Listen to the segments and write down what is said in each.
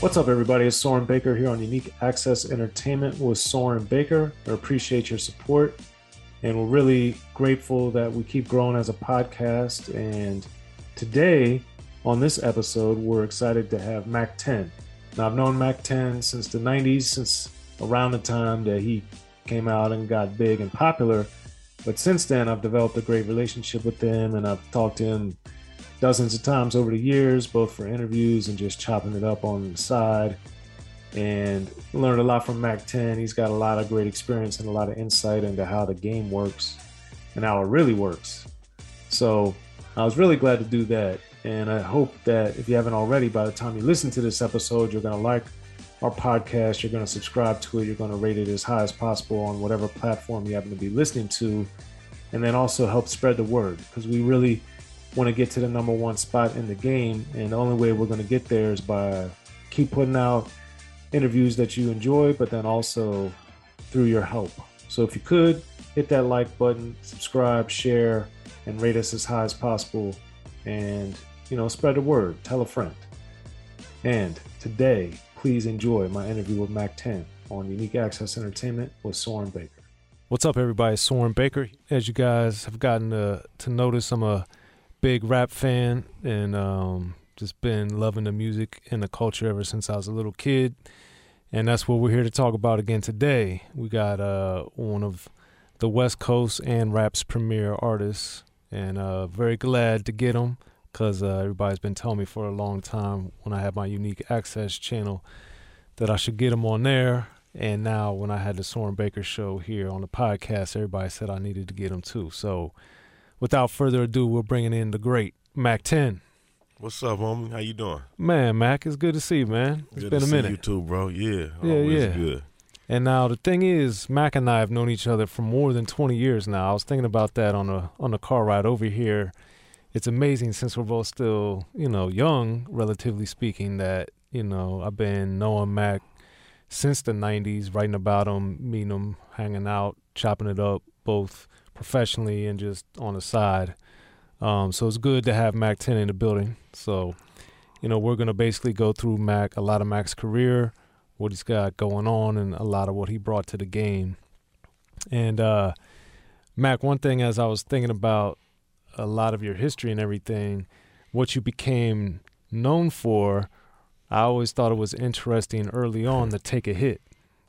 What's up, everybody? It's Soren Baker here on Unique Access Entertainment with Soren Baker. I appreciate your support, and we're really grateful that we keep growing as a podcast. And today, on this episode, we're excited to have Mack 10. Now, I've known Mack 10 since the 90s, since around the time that he came out and got big and popular. But since then, I've developed a great relationship with him, and I've talked to him dozens of times over the years, both for interviews and just chopping it up on the side. And learned a lot from Mack 10. He's got a lot of great experience and a lot of insight into how the game works and how it really works. So I was really glad to do that. And I hope that if you haven't already, by the time you listen to this episode, you're going to like our podcast, you're going to subscribe to it, you're going to rate it as high as possible on whatever platform you happen to be listening to, and then also help spread the word because we really want to get to the number one spot in the game. And the only way we're going to get there is by keep putting out interviews that you enjoy, but then also through your help. So if you could hit that like button, subscribe, share, and rate us as high as possible. And, you know, spread the word, tell a friend. And today, please enjoy my interview with Mack 10 on Unique Access Entertainment with Soren Baker. What's up, everybody? Soren Baker. As you guys have gotten to, to notice, I'm a big rap fan and um, just been loving the music and the culture ever since I was a little kid. And that's what we're here to talk about again today. We got uh, one of the West Coast and rap's premier artists, and uh, very glad to get him because uh, everybody's been telling me for a long time when I had my unique access channel that I should get him on there. And now, when I had the Soren Baker show here on the podcast, everybody said I needed to get him too. So, without further ado, we're bringing in the great Mack 10. What's up, homie? How you doing? Man, Mack, it's good to see you, man. It's good been to a see minute. you too, bro. Yeah, Yeah, always yeah. good. And now the thing is, Mack and I have known each other for more than 20 years now. I was thinking about that on a on the car ride over here. It's amazing since we're both still, you know, young, relatively speaking, that, you know, I've been knowing Mack since the 90s, writing about him, meeting him, hanging out, chopping it up, both professionally and just on the side. Um, so it's good to have Mack 10 in the building. So, you know, we're going to basically go through Mack, a lot of Mack's career, what he's got going on, and a lot of what he brought to the game. And, uh, Mack, one thing as I was thinking about a lot of your history and everything, what you became known for, I always thought it was interesting early on to take a hit.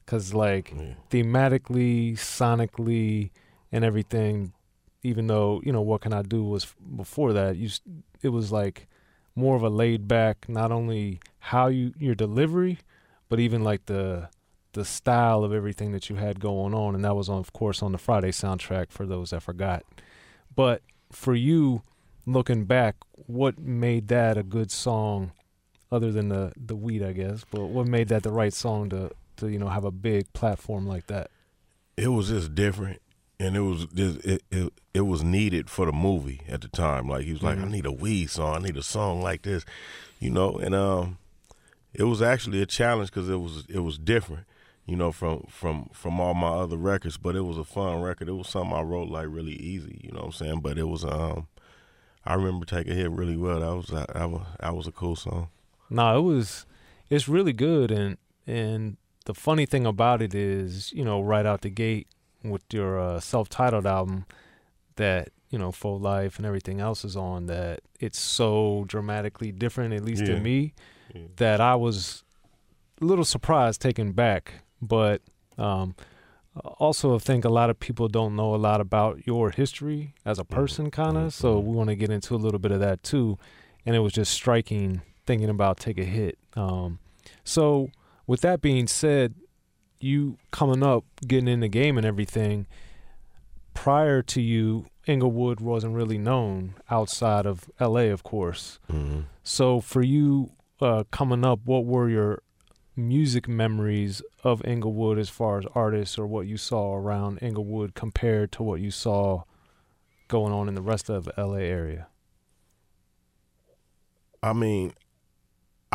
Because, like, Yeah. thematically, sonically, and everything, even though, you know, What Can I Do was before that, you it was like more of a laid back, not only how you, your delivery, but even like the, the style of everything that you had going on. And that was, on, of course, on the Friday soundtrack for those that forgot. But for you, looking back, what made that a good song other than the, the weed, I guess? But what made that the right song to, to, you know, have a big platform like that? It was just different, and it was just, it, it it was needed for the movie at the time. Like he was like, Mhm. I need a weed song. I need a song like this, you know. And um, it was actually a challenge because it was it was different, you know, from from from all my other records. But it was a fun record. It was something I wrote like really easy, you know what I'm saying. But it was um, I remember taking a hit really well. That was that was that was a cool song. No, it was it's really good and and the funny thing about it is, you know, right out the gate with your uh, self-titled album that, you know, Foe Life and everything else is on that it's so dramatically different at least Yeah. to me Yeah. that I was a little surprised taken back, but um also I think a lot of people don't know a lot about your history as a person kind of, mhm, so we want to get into a little bit of that too. And it was just striking thinking about take a hit. Um so with that being said, you coming up, getting in the game and everything, prior to you, Inglewood wasn't really known outside of LA, of course. Mm-hmm. So for you uh, coming up, what were your music memories of Inglewood as far as artists or what you saw around Inglewood compared to what you saw going on in the rest of the LA area? I mean,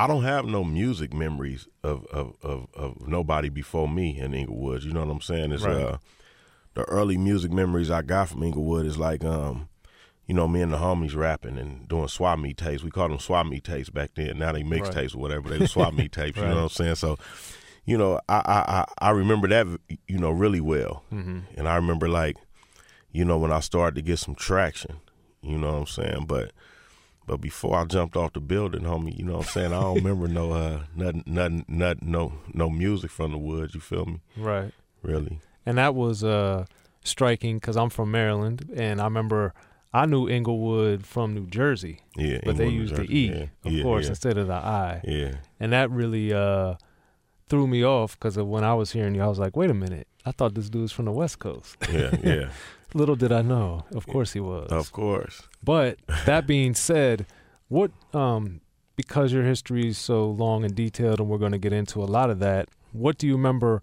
I don't have no music memories of of, of, of nobody before me in Inglewood. You know what I'm saying? It's Right. uh the early music memories I got from Inglewood is like um, you know, me and the homies rapping and doing swap meet tapes. We called them swap meet tapes back then. Now they mix Right. tapes or whatever. They were swap meet tapes. You know what I'm saying? So, you know, I I I, I remember that you know really well, Mm-hmm. and I remember like, you know, when I started to get some traction. You know what I'm saying? But but before I jumped off the building, homie, you know what I'm saying? I don't remember no uh nothing nothing nothing no no music from the woods. You feel me? Right. Really? And that was uh, striking because I'm from Maryland, and I remember I knew Englewood from New Jersey, Yeah. but they England, used the Jersey. E, Yeah, of yeah, course, yeah. instead of the I, Yeah. and that really uh, threw me off because when I was hearing you, I was like, wait a minute, I thought this dude's from the West Coast. Yeah. Yeah. Little did I know, of course he was. of course. But that being said, what um because your history is so long and detailed and we're going to get into a lot of that, what do you remember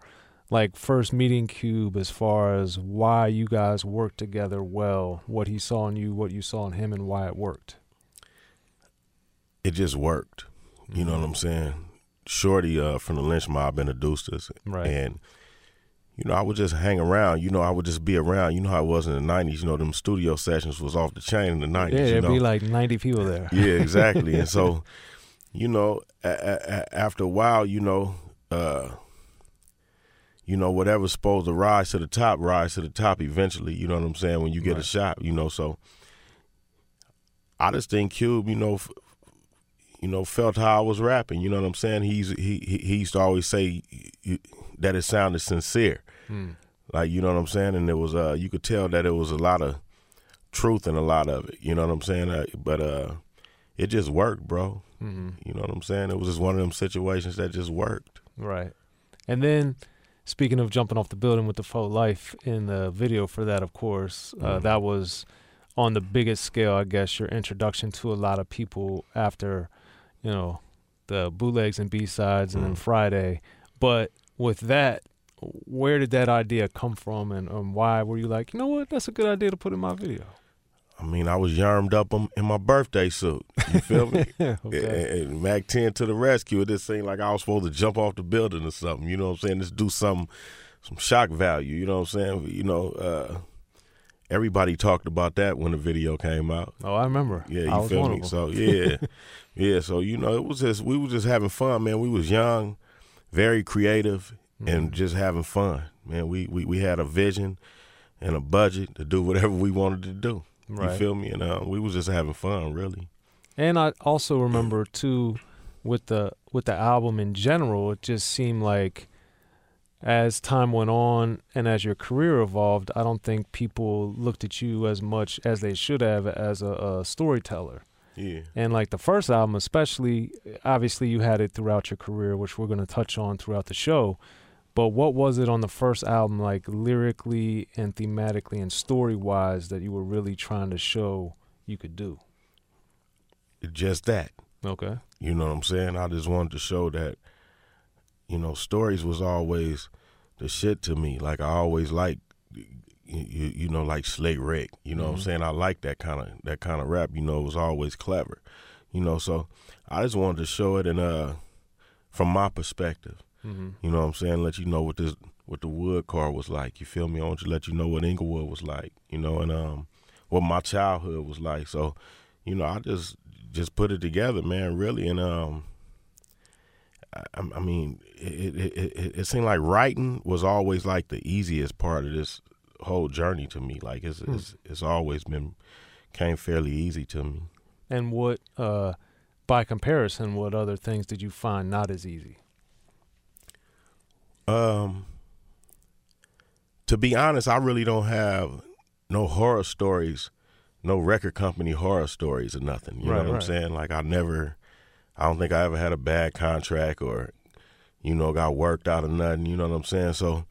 like first meeting Cube as far as why you guys worked together well, what he saw in you, what you saw in him and why it worked? It just worked. You know what I'm saying? Shorty uh, from the Lench Mob introduced us, Right. and you know I would just hang around. You know I would just be around. You know how it was in the '90s. You know them studio sessions was off the chain in the '90s. yeah, you there'd know? be like 90 people there. Yeah, exactly. and so, you know, a- a- a- after a while, you know, uh, you know, whatever's supposed to rise to the top, rise to the top eventually. You know what I'm saying? When you get a shot, you know. So, I just think Cube, you know, f- you know, felt how I was rapping. You know what I'm saying? He's he he, he used to always say that it sounded sincere. Hmm. Like you know what I'm saying, and it was uh you could tell that it was a lot of truth in a lot of it. You know what I'm saying? Uh, but uh, it just worked, bro. hmm You know what I'm saying? It was just one of them situations that just worked. Right. And then, speaking of jumping off the building with the Foe Life in the video for that, of course, uh, Mhm. that was on the biggest scale, I guess, your introduction to a lot of people after, you know, the bootlegs and B sides and then Mhm. Friday. But with that, where did that idea come from and, and why were you like, you know what, that's a good idea to put in my video? I mean, I was yarmed up in- in my birthday suit. You feel me? okay. and, and Mack 10 to the rescue. It just seemed like I was supposed to jump off the building or something. You know what I'm saying? Just do some some shock value. You know what I'm saying? You know, uh, everybody talked about that when the video came out. Oh, I remember. Yeah, you I feel me? So yeah, yeah. So you know, it was just we were just having fun, man. We was young, very creative, and Mhm. just having fun, man. We we we had a vision and a budget to do whatever we wanted to do. right. You feel me? And uh, we was just having fun, really. And I also remember too with the with the album in general, it just seemed like as time went on and as your career evolved, I don't think people looked at you as much as they should have as a, a storyteller. Yeah. And like the first album, especially, obviously you had it throughout your career, which we're going to touch on throughout the show. But what was it on the first album, like lyrically and thematically and story wise, that you were really trying to show you could do? Just that. Okay. You know what I'm saying? I just wanted to show that, you know, stories was always the shit to me. Like I always liked, you, you, know, like Slick Rick. You know what I'm Mhm. saying? I like that kind of that kind of rap. You know, it was always clever. You know, so I just wanted to show it in uh from my perspective. Mm-hmm. You know what I'm saying? Let you know what this what the wood car was like. You feel me? I want to let you know what Inglewood was like. You know, and um what my childhood was like. So, you know, I just just put it together, man. Really, and um, I, I mean, it it, it it seemed like writing was always like the easiest part of this whole journey to me. Like it's Hmm. it's it's always been came fairly easy to me. And what, uh, by comparison, what other things did you find not as easy? Um, to be honest, I really don't have no horror stories, no record company horror stories or nothing. You Right, know what right. I'm saying? Like I never, I don't think I ever had a bad contract or, you know, got worked out of nothing. You know what I'm saying? So,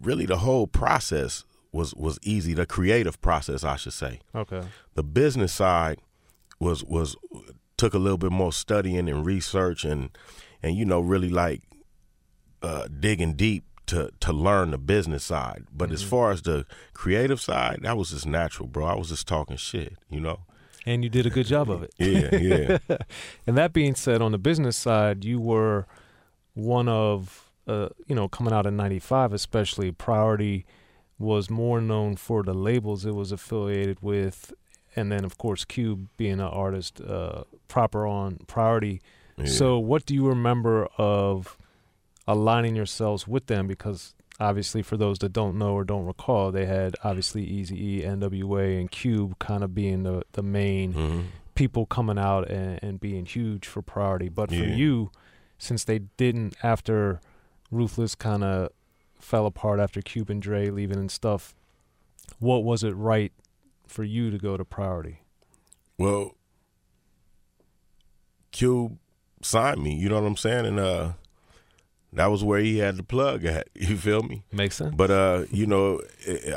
really, the whole process was was easy. The creative process, I should say. Okay. The business side was was took a little bit more studying and research and and you know really like uh, digging deep to to learn the business side. But as Mhm. far as the creative side, that was just natural, bro. I was just talking shit, you know. And you did a good job of it. Yeah, yeah. and that being said, on the business side, you were one of, uh, you know, coming out in 95, especially, Priority was more known for the labels it was affiliated with and then of course Cube being an artist uh, proper on priority. Yeah. So, what do you remember of aligning yourselves with them? Because obviously, for those that don't know or don't recall, they had obviously Easy E, NWA, and Cube kind of being the the main Mhm. people coming out and, and being huge for priority. But for you, since they didn't after Ruthless kind of fell apart after Cube and Dre leaving and stuff, what was it right for you to go to priority? Well, Cube signed me. You know what I'm saying? And uh, that was where he had the plug at. You feel me? Makes sense. But uh, you know,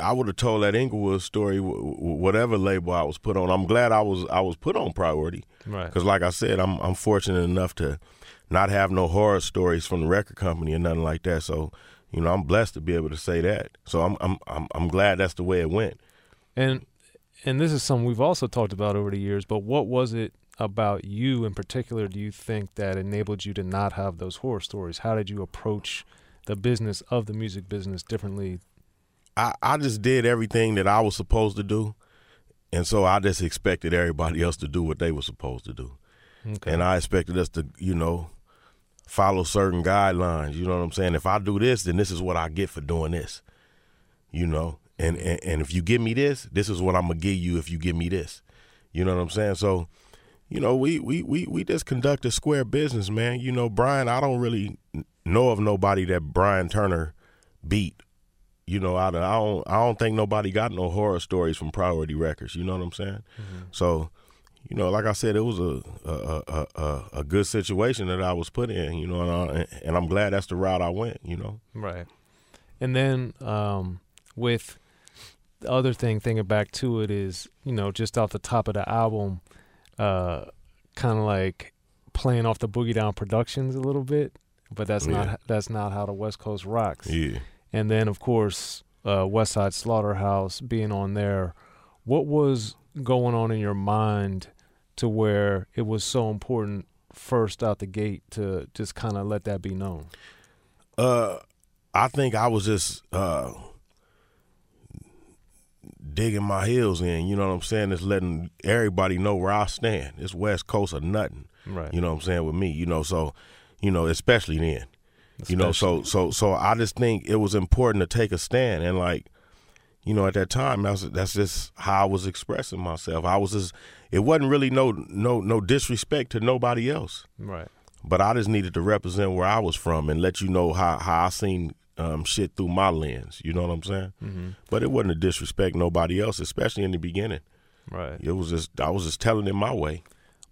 I- would have told that Inglewood story, wh- wh- whatever label I was put on. I'm glad I was I was put on priority right. because, like I said, I'm I'm fortunate enough to not have no horror stories from the record company or nothing like that. So, you know, I'm blessed to be able to say that. So I'm I'm I'm, I'm glad that's the way it went. And and this is something we've also talked about over the years, but what was it about you in particular do you think that enabled you to not have those horror stories? How did you approach the business of the music business differently? I, I just did everything that I was supposed to do. And so I just expected everybody else to do what they were supposed to do. Okay. And I expected us to, you know, follow certain guidelines. You know what I'm saying? If I do this, then this is what I get for doing this. You know? And and, and if you give me this, this is what I'm gonna give you if you give me this. You know what I'm saying? So, you know, we we we, we just conduct a square business, man. You know, Brian, I don't really know of nobody that Bryan Turner beat. You know, I don't, I don't I don't think nobody got no horror stories from Priority Records. You know what I'm saying? So, you know, like I said, it was a a, a a a good situation that I was put in. You know, and, I, and I'm glad that's the route I went. You know. Right. And then um, with the other thing, thinking back to it is, you know, just off the top of the album, uh, kind of like playing off the Boogie Down Productions a little bit, but that's Yeah. not that's not how the West Coast rocks. Yeah. And then of course, uh, West Side Slaughterhouse being on there. What was going on in your mind to where it was so important first out the gate to just kind of let that be known? Uh, I think I was just uh digging my heels in. You know what I'm saying? It's letting everybody know where I stand. It's West Coast or nothing. Right. You know what I'm saying with me. You know, so you know, especially then. You know, so so so I just think it was important to take a stand and like, you know, at that time that's that's just how I was expressing myself. I was just it wasn't really no no no disrespect to nobody else right. but I just needed to represent where I was from and let you know how, how I seen um, shit through my lens. You know what I'm saying? Mm-hmm. But it wasn't to disrespect nobody else, especially in the beginning. Right. It was just I was just telling it my way.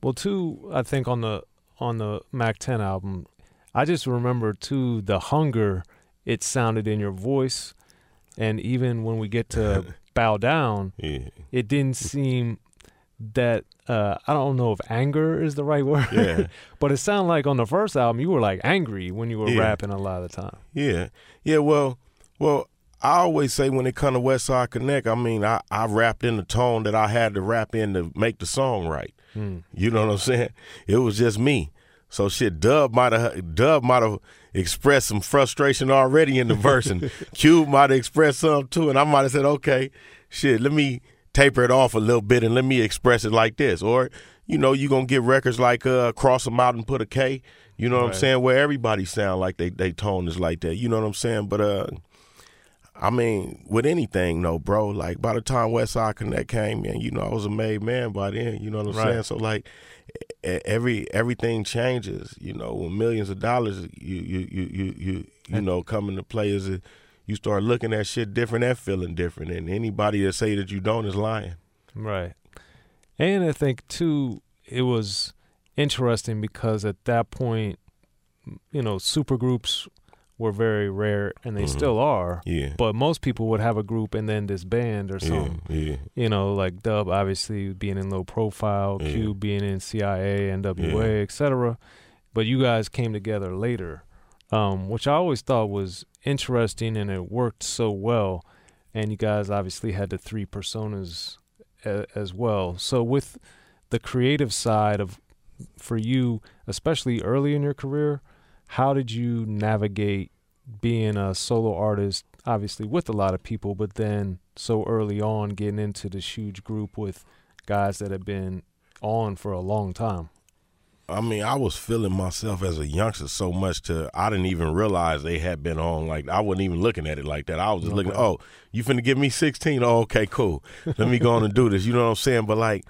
Well, too, I think on the on the Mack 10 album, I just remember too the hunger it sounded in your voice, and even when we get to bow down, Yeah, it didn't seem that uh, I don't know if anger is the right word, Yeah. but it sounded like on the first album you were like angry when you were Yeah. rapping a lot of the time. yeah, yeah. Well, well, I always say when it come to West Side Connect, I mean, I I rapped in the tone that I had to rap in to make the song right. Hmm. You know what I'm saying? It was just me. So shit, Dub might have Dub might have expressed some frustration already in the verse, and Cube might have expressed some too, and I might have said, okay, shit, let me taper it off a little bit and let me express it like this, or you know, you're gonna get records like uh, cross them out and put a K. You know what I'm saying? Where everybody sound like they they tone is like that. You know what I'm saying? But uh. I mean, with anything, though, bro. Like by the time West Side Connect came in, you know, I was a made man by then. You know what I'm Right. saying? So like, every everything changes. You know, when millions of dollars you you you you you, you know come into play, is it, you start looking at shit different and feeling different. And anybody that say that you don't is lying. Right. And I think too it was interesting because at that point, you know, supergroups were very rare and they Mhm. still are. Yeah. But most people would have a group and then disband or Yeah, something. yeah, You know, like Dub obviously being in low profile, Yeah. Q being in CIA, NWA, Yeah. etc. But you guys came together later, um, which I always thought was interesting and it worked so well. And you guys obviously had the three personas a, as well. So with the creative side of for you, especially early in your career, how did you navigate being a solo artist, obviously with a lot of people, but then so early on getting into this huge group with guys that have been on for a long time. I mean, I was feeling myself as a youngster so much to I didn't even realize they had been on. Like I wasn't even looking at it like that. I was just okay. looking. Oh, you finna give me sixteen? Oh, okay, cool. Let me go on and do this. You know what I'm saying? But like,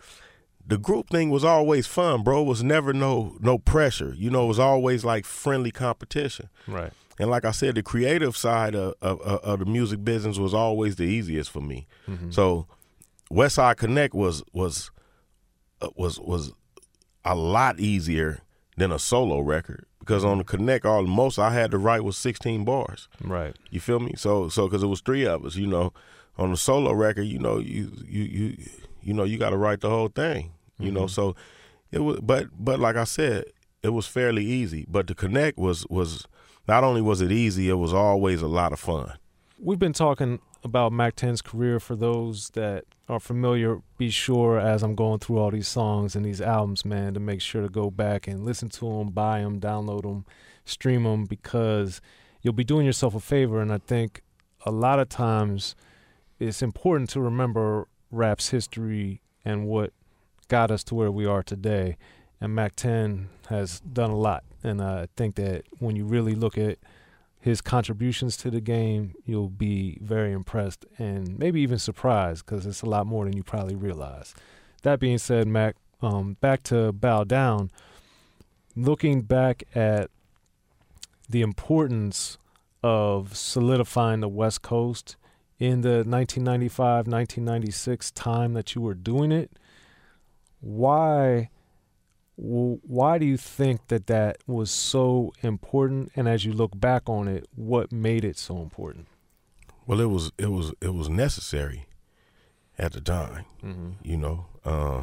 the group thing was always fun, bro. It was never no no pressure. You know, it was always like friendly competition. Right. And like I said, the creative side of, of, of the music business was always the easiest for me. Mm-hmm. So, Westside Connect was was uh, was was a lot easier than a solo record because on the Connect, all the most I had to write was 16 bars. Right. You feel me? So so because it was three of us, you know, on the solo record, you know, you you you you know you got to write the whole thing. You mm-hmm. know, so it was, but but like I said, it was fairly easy. But the Connect was was not only was it easy, it was always a lot of fun. We've been talking about Mack 10's career for those that are familiar, be sure as I'm going through all these songs and these albums, man, to make sure to go back and listen to them, buy them, download them, stream them, because you'll be doing yourself a favor. And I think a lot of times it's important to remember rap's history and what got us to where we are today. And Mack 10 has done a lot. And I think that when you really look at his contributions to the game, you'll be very impressed and maybe even surprised because it's a lot more than you probably realize. That being said, Mack, um, back to Bow Down, looking back at the importance of solidifying the West Coast in the 1995 1996 time that you were doing it, why why do you think that that was so important? And as you look back on it what made it so important? Well it was it was it was necessary at the time mm-hmm. you know uh,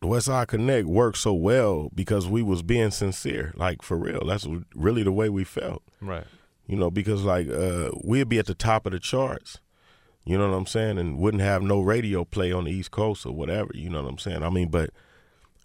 the west side connect worked so well because we was being sincere like for real. That's really the way we felt. Right. You know because like uh, we'd be at the top of the charts you know what i'm saying and wouldn't have no radio play on the east coast or whatever you know what i'm saying? I mean but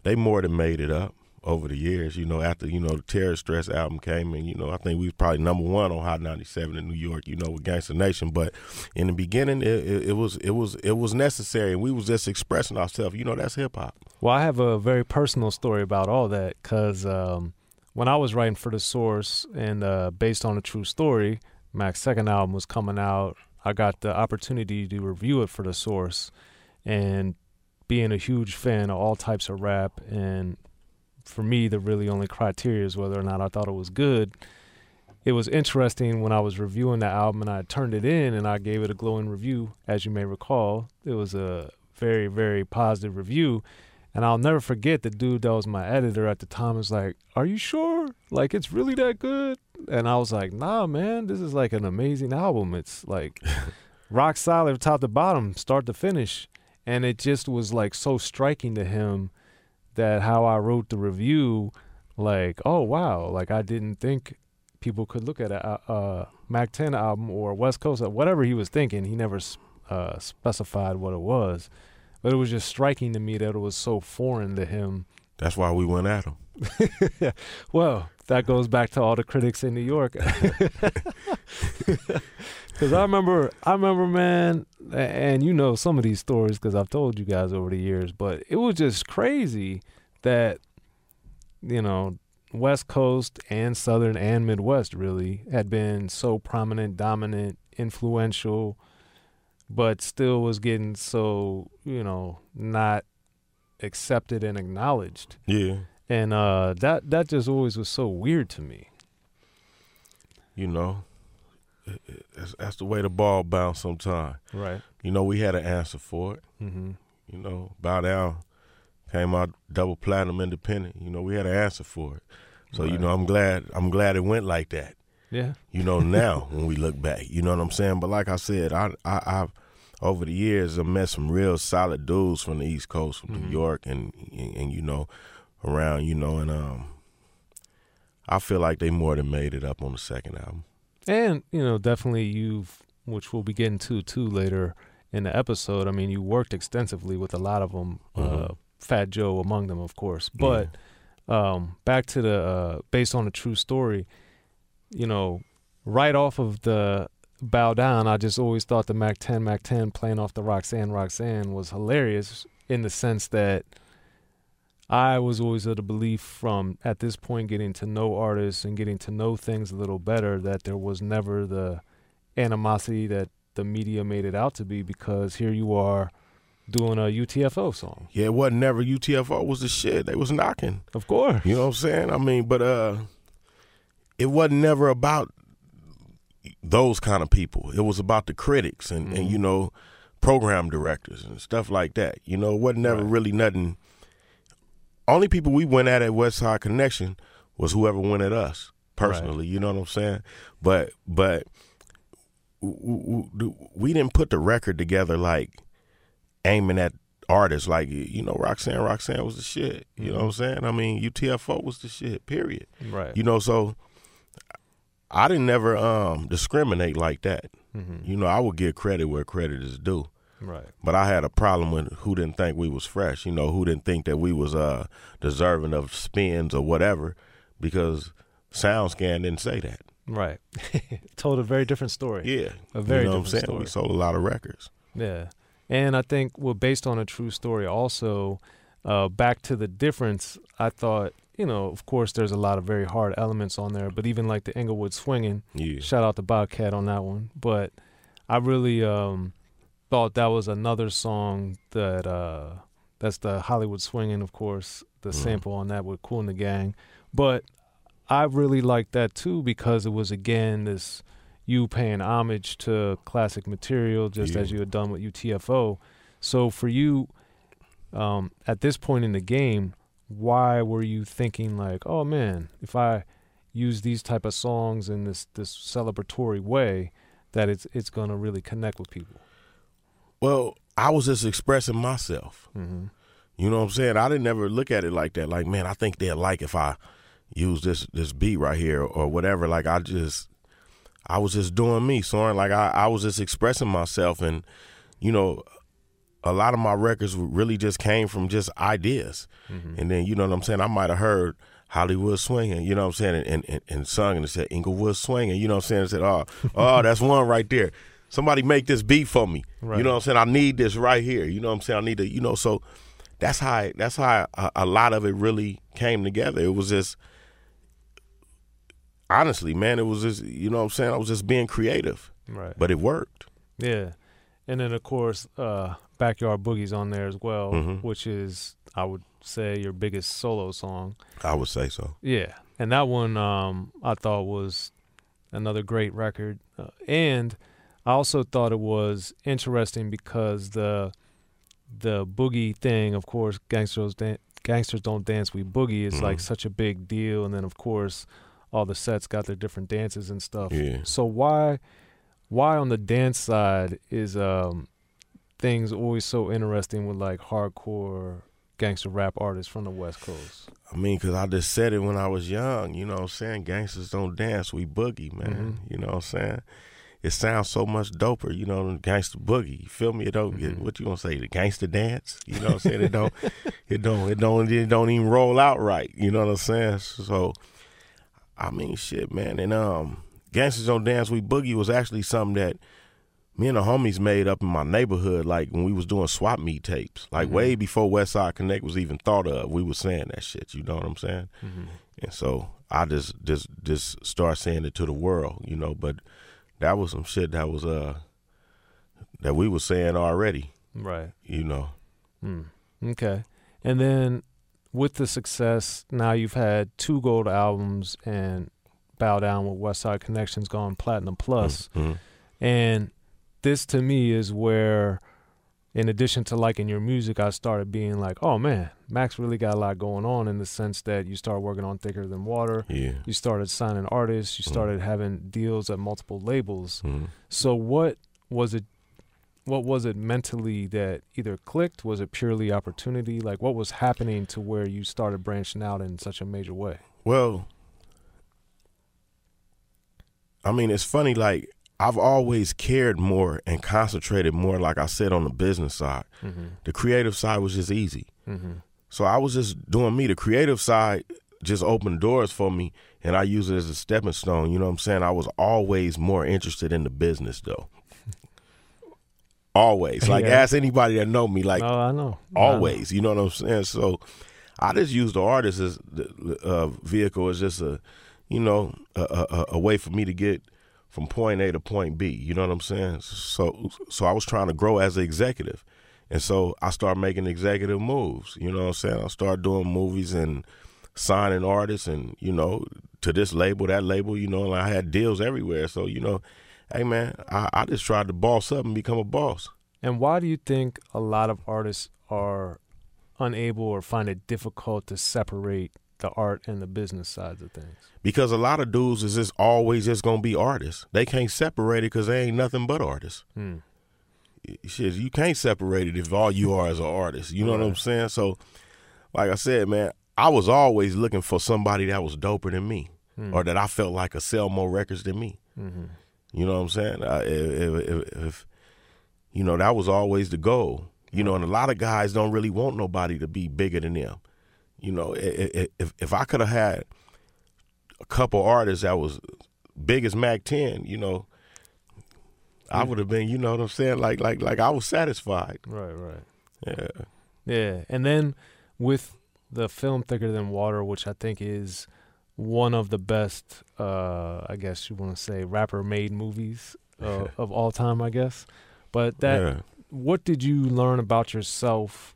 they more than made it up over the years. You know, after you know the Terrorist Threats album came, and you know I think we was probably number one on Hot 97 in New York. You know, with Gangsta Nation. But in the beginning, it, it, it was it was it was necessary, and we was just expressing ourselves. You know, that's hip hop. Well, I have a very personal story about all that because um, when I was writing for the Source and uh, based on a true story, Mack's second album was coming out. I got the opportunity to review it for the Source, and being a huge fan of all types of rap and for me the really only criteria is whether or not I thought it was good. It was interesting when I was reviewing the album and I turned it in and I gave it a glowing review, as you may recall. It was a very, very positive review. And I'll never forget the dude that was my editor at the time was like, Are you sure? Like, it's really that good? And I was like, Nah, man, this is like an amazing album. It's like rock solid top to bottom, start to finish and it just was like so striking to him that how I wrote the review, like, oh wow, like I didn't think people could look at a, a Mack 10 album or West Coast, whatever he was thinking. He never uh, specified what it was, but it was just striking to me that it was so foreign to him. That's why we went at him. well, that goes back to all the critics in New York. Because I remember, I remember, man, and you know some of these stories because I've told you guys over the years, but it was just crazy that, you know, West Coast and Southern and Midwest really had been so prominent, dominant, influential, but still was getting so, you know, not accepted and acknowledged. Yeah. And uh, that that just always was so weird to me. You know, that's, that's the way the ball bounced sometimes. Right. You know, we had an answer for it. Mm-hmm. You know, Bow Down came out double platinum independent. You know, we had an answer for it. So right. you know, I'm glad I'm glad it went like that. Yeah. You know, now when we look back, you know what I'm saying. But like I said, I I I've over the years I've met some real solid dudes from the East Coast, from mm-hmm. New York, and, and and you know, around you know, and um, I feel like they more than made it up on the second album. And, you know, definitely you've, which we'll be getting to too later in the episode. I mean, you worked extensively with a lot of them, uh, mm-hmm. uh, Fat Joe among them, of course. But yeah. um, back to the, uh, based on a true story, you know, right off of the Bow Down, I just always thought the Mack 10, Mack 10 playing off the Roxanne, Roxanne was hilarious in the sense that I was always of the belief from at this point getting to know artists and getting to know things a little better that there was never the animosity that the media made it out to be because here you are doing a UTFO song. Yeah, it wasn't never UTFO was the shit. They was knocking. Of course. You know what I'm saying? I mean, but uh it wasn't never about those kind of people. It was about the critics and, mm-hmm. and you know, program directors and stuff like that. You know, it wasn't never right. really nothing only people we went at at West Side Connection was whoever went at us personally. Right. You know what I'm saying? But but we didn't put the record together like aiming at artists like you know Roxanne Roxanne was the shit you mm-hmm. know what I'm saying I mean UTFO was the shit period right you know so I didn't never um discriminate like that mm-hmm. you know I would give credit where credit is due right but I had a problem with who didn't think we was fresh you know who didn't think that we was uh deserving of spins or whatever because SoundScan didn't say that Right. Told a very different story. Yeah. A very you know different story. We sold a lot of records. Yeah. And I think well based on a true story also, uh, back to the difference, I thought, you know, of course there's a lot of very hard elements on there, but even like the Inglewood swinging, yeah. shout out to Bobcat on that one. But I really um, thought that was another song that uh, that's the Hollywood swinging, of course, the mm. sample on that with Kool and the Gang. But I really liked that too because it was again this you paying homage to classic material just yeah. as you had done with UTFO. So for you, um, at this point in the game, why were you thinking like, oh man, if I use these type of songs in this this celebratory way, that it's it's gonna really connect with people? Well, I was just expressing myself. Mm-hmm. You know what I'm saying? I didn't ever look at it like that. Like, man, I think they'll like if I use this this beat right here or whatever. Like I just I was just doing me, Soren. Like I, I was just expressing myself and you know, a lot of my records really just came from just ideas. Mm-hmm. And then, you know what I'm saying? I might have heard Hollywood swinging, you know what I'm saying, and, and, and sung and it said Inglewood swinging, you know what I'm saying? And said, oh, oh, that's one right there. Somebody make this beat for me. Right. You know what I'm saying? I need this right here. You know what I'm saying? I need to, you know, so that's how I, that's how I, a lot of it really came together. It was just honestly, man, it was just you know what I'm saying. I was just being creative, right? But it worked. Yeah, and then of course, uh, backyard boogie's on there as well, mm-hmm. which is I would say your biggest solo song. I would say so. Yeah, and that one um, I thought was another great record, uh, and I also thought it was interesting because the the boogie thing, of course, gangsters dan- gangsters don't dance, we boogie is mm-hmm. like such a big deal, and then of course all the sets got their different dances and stuff. Yeah. So why why on the dance side is um things always so interesting with like hardcore gangster rap artists from the West Coast? I mean, because I just said it when I was young. You know what I'm saying? Gangsters don't dance, we boogie, man. Mm-hmm. You know what I'm saying? It sounds so much doper, you know, gangster boogie. You feel me? It don't mm-hmm. what you gonna say, the gangster dance? You know what I'm saying? It don't it don't it don't it don't even roll out right. You know what I'm saying? So I mean, shit, man. And um, Gangsters Don't Dance We Boogie was actually something that me and the homies made up in my neighborhood, like when we was doing swap meet tapes, like mm-hmm. way before West Side Connect was even thought of. We was saying that shit. You know what I'm saying? Mm-hmm. And so I just just just start saying it to the world, you know. But that was some shit that was uh that we was saying already, right? You know. Mm. Okay, and then with the success, now you've had two gold albums and Bow Down with West Side Connections gone platinum plus. Mm-hmm. And this to me is where, in addition to liking your music, I started being like, oh man, Max really got a lot going on in the sense that you started working on Thicker Than Water. Yeah. You started signing artists. You mm-hmm. started mm-hmm. having deals at multiple labels. Mm-hmm. So, what was it what was it mentally that either clicked? Was it purely opportunity? Like what was happening to where you started branching out in such a major way? Well, I mean, it's funny. Like I've always cared more and concentrated more, like I said, on the business side. Mm-hmm. The creative side was just easy. Mm-hmm. So I was just doing me. The creative side just opened doors for me, and I use it as a stepping stone. You know what I'm saying? I was always more interested in the business, though. always, like Yeah. ask anybody that know me, like oh, I know. always. You know what I'm saying? So I just use the artist as the uh, vehicle as just a, you know, a, a, a way for me to get from point A to point B. You know what I'm saying? So so I was trying to grow as an executive, and so I started making executive moves. You know what I'm saying? I started doing movies and signing artists, and you know, to this label, that label. You know, and I had deals everywhere. So you know. Hey man, I, I just tried to boss up and become a boss. And why do you think a lot of artists are unable or find it difficult to separate the art and the business sides of things? because a lot of dudes is just always just gonna be artists. They can't separate it because they ain't nothing but artists. Hmm. Shit, you can't separate it if all you are is an artist. You know what I'm saying? So, like I said, man, I was always looking for somebody that was doper than me, Hmm. or that I felt like could sell more records than me. Mm-hmm. You know what I'm saying? Uh, if, if, if you know that was always the goal. You know, and a lot of guys don't really want nobody to be bigger than them. You know, if if I could have had a couple artists that was big as Mack Ten, you know, I would have been. You know what I'm saying? Like like like I was satisfied. Right, right. Yeah. Yeah, and then with the film Thicker Than Water, which I think is one of the best, uh, I guess you want to say, rapper-made movies uh, of all time, I guess. But that, yeah. what did you learn about yourself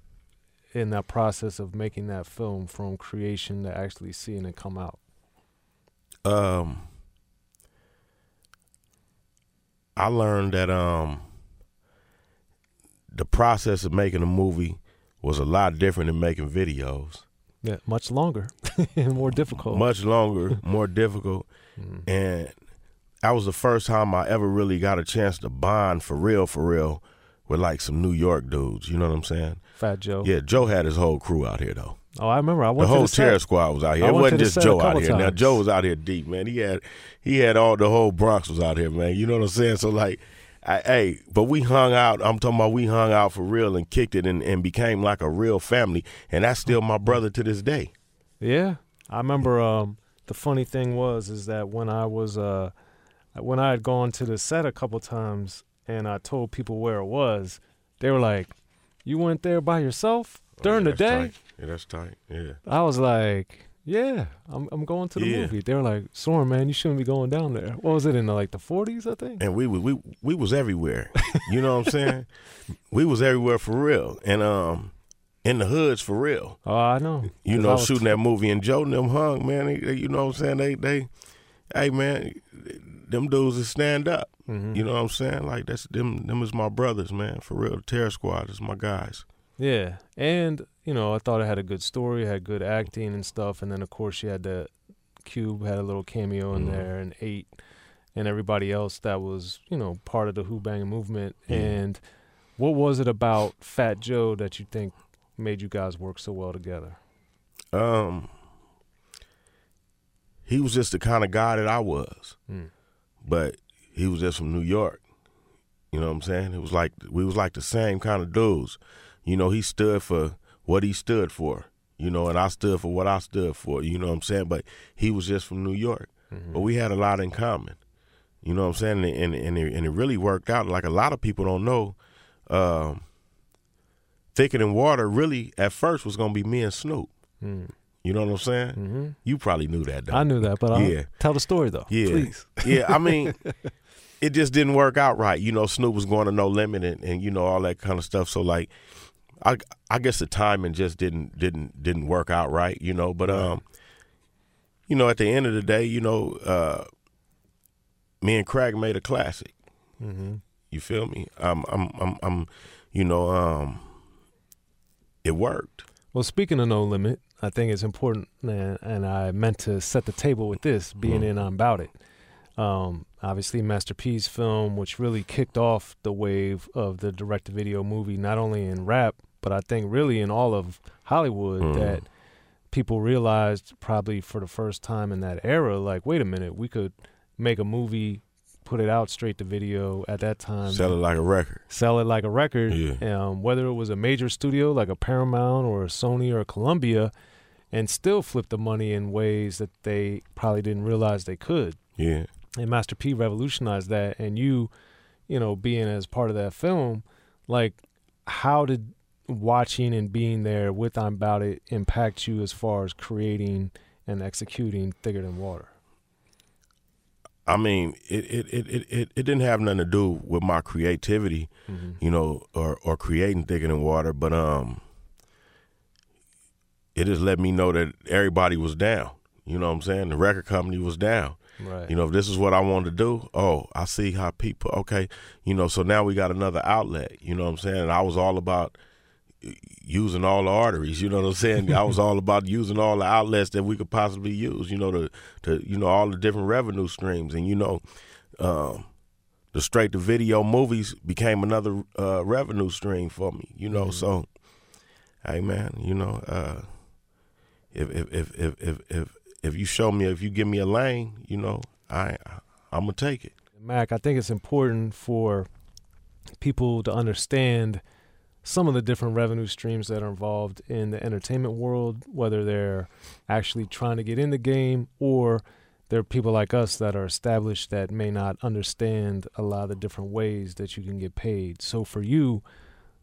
in that process of making that film from creation to actually seeing it come out? um I learned that um the process of making a movie was a lot different than making videos. Yeah, much longer and more difficult. Much longer, more difficult. Mm. And that was the first time I ever really got a chance to bond for real, for real, with like some New York dudes. You know what I'm saying? Fat Joe. Yeah, Joe had his whole crew out here though. Oh, I remember. I The whole the terror set. squad was out here. I It wasn't just Joe out here. Now. Joe was out here deep, man. He had he had all the whole Bronx was out here, man. You know what I'm saying? So like, I, hey, but we hung out. I'm talking about we hung out for real and kicked it and, and became like a real family. And that's still my brother to this day. Yeah, I remember. Um, the funny thing was is that when I was uh, when I had gone to the set a couple times and I told people where it was, they were like, "You went there by yourself during Oh, the yeah, that's day?" tight. Yeah, that's tight. Yeah. I was like, "Yeah, I'm I'm going to the Yeah. movie." They were like, "Soren, man, you shouldn't be going down there." What was it in the, like the 40s? I think. and we was we we was everywhere. You know what I'm saying? we was everywhere for real, and um, in the hoods for real. Oh, I know. You know, shooting that movie, and Joe and them hung man. They, they- you know what I'm saying? They they, hey man, them dudes is stand up. Mhm. You know what I'm saying? Like that's them. Them is my brothers, man. For real, the Terror Squad is my guys. Yeah, and you know, I thought it had a good story, had good acting and stuff, and then of course you had the Cube had a little cameo in Mhm. there, and Eight, and everybody else that was you know part of the Who Bang movement. Yeah. And what was it about Fat Joe that you think made you guys work so well together? Um, he was just the kind of guy that I was. Mm. but he was just from New York. You know what I'm saying? It was like we was like the same kind of dudes. You know, he stood for what he stood for. You know, and I stood for what I stood for. You know what I'm saying? But he was just from New York, Mhm. but we had a lot in common. You know what I'm saying? And and and it, and it really worked out. Like a lot of people don't know. Um, Thicker than water really at first was gonna be me and Snoop. Mm. You know what I'm saying? hmm You probably knew that. Though. I knew that, but I'll Yeah. tell the story though. Yeah. please. yeah, I mean, it just didn't work out right. You know, Snoop was going to No Limit and, and you know all that kind of stuff. So like, I I guess the timing just didn't didn't didn't work out right. You know, but um, you know, at the end of the day, you know, uh, me and Craig made a classic. hmm You feel me? I'm I'm I'm, I'm you know um, it worked. Well, speaking of No Limit, I think it's important, and, and I meant to set the table with this, being Mhm. in on About It. Um, obviously, Master P's film, which really kicked off the wave of the direct-to-video movie, not only in rap, but I think really in all of Hollywood, Mhm. that people realized probably for the first time in that era, like, wait a minute, we could make a movie, put it out straight to video at that time, Sell it like a record. sell it like a record. Yeah. Um, whether it was a major studio like a Paramount or a Sony or a Columbia, and still flip the money in ways that they probably didn't realize they could. Yeah. And Master P revolutionized that. And you, you know, being as part of that film, like, how did watching and being there with I'm About It impact you as far as creating and executing Thicker Than Water? I mean, it it, it, it, it, didn't have nothing to do with my creativity, mm-hmm. you know, or, or creating Thicker Than Water, but um it just let me know that everybody was down. You know what I'm saying? The record company was down. Right. You know, if this is what I wanted to do, oh, I see how people okay, you know, so now we got another outlet, you know what I'm saying? And I was all about using all the arteries, you know what I'm saying? I was all about using all the outlets that we could possibly use, you know, to to you know, all the different revenue streams and you know, um, the straight to video movies became another uh, revenue stream for me, you know. Mm-hmm. So, hey man, you know, uh, if if if if if if if you show me, if you give me a lane, you know, I I'm gonna take it. Mack, I think it's important for people to understand some of the different revenue streams that are involved in the entertainment world, whether they're actually trying to get in the game or there are people like us that are established that may not understand a lot of the different ways that you can get paid. So for you,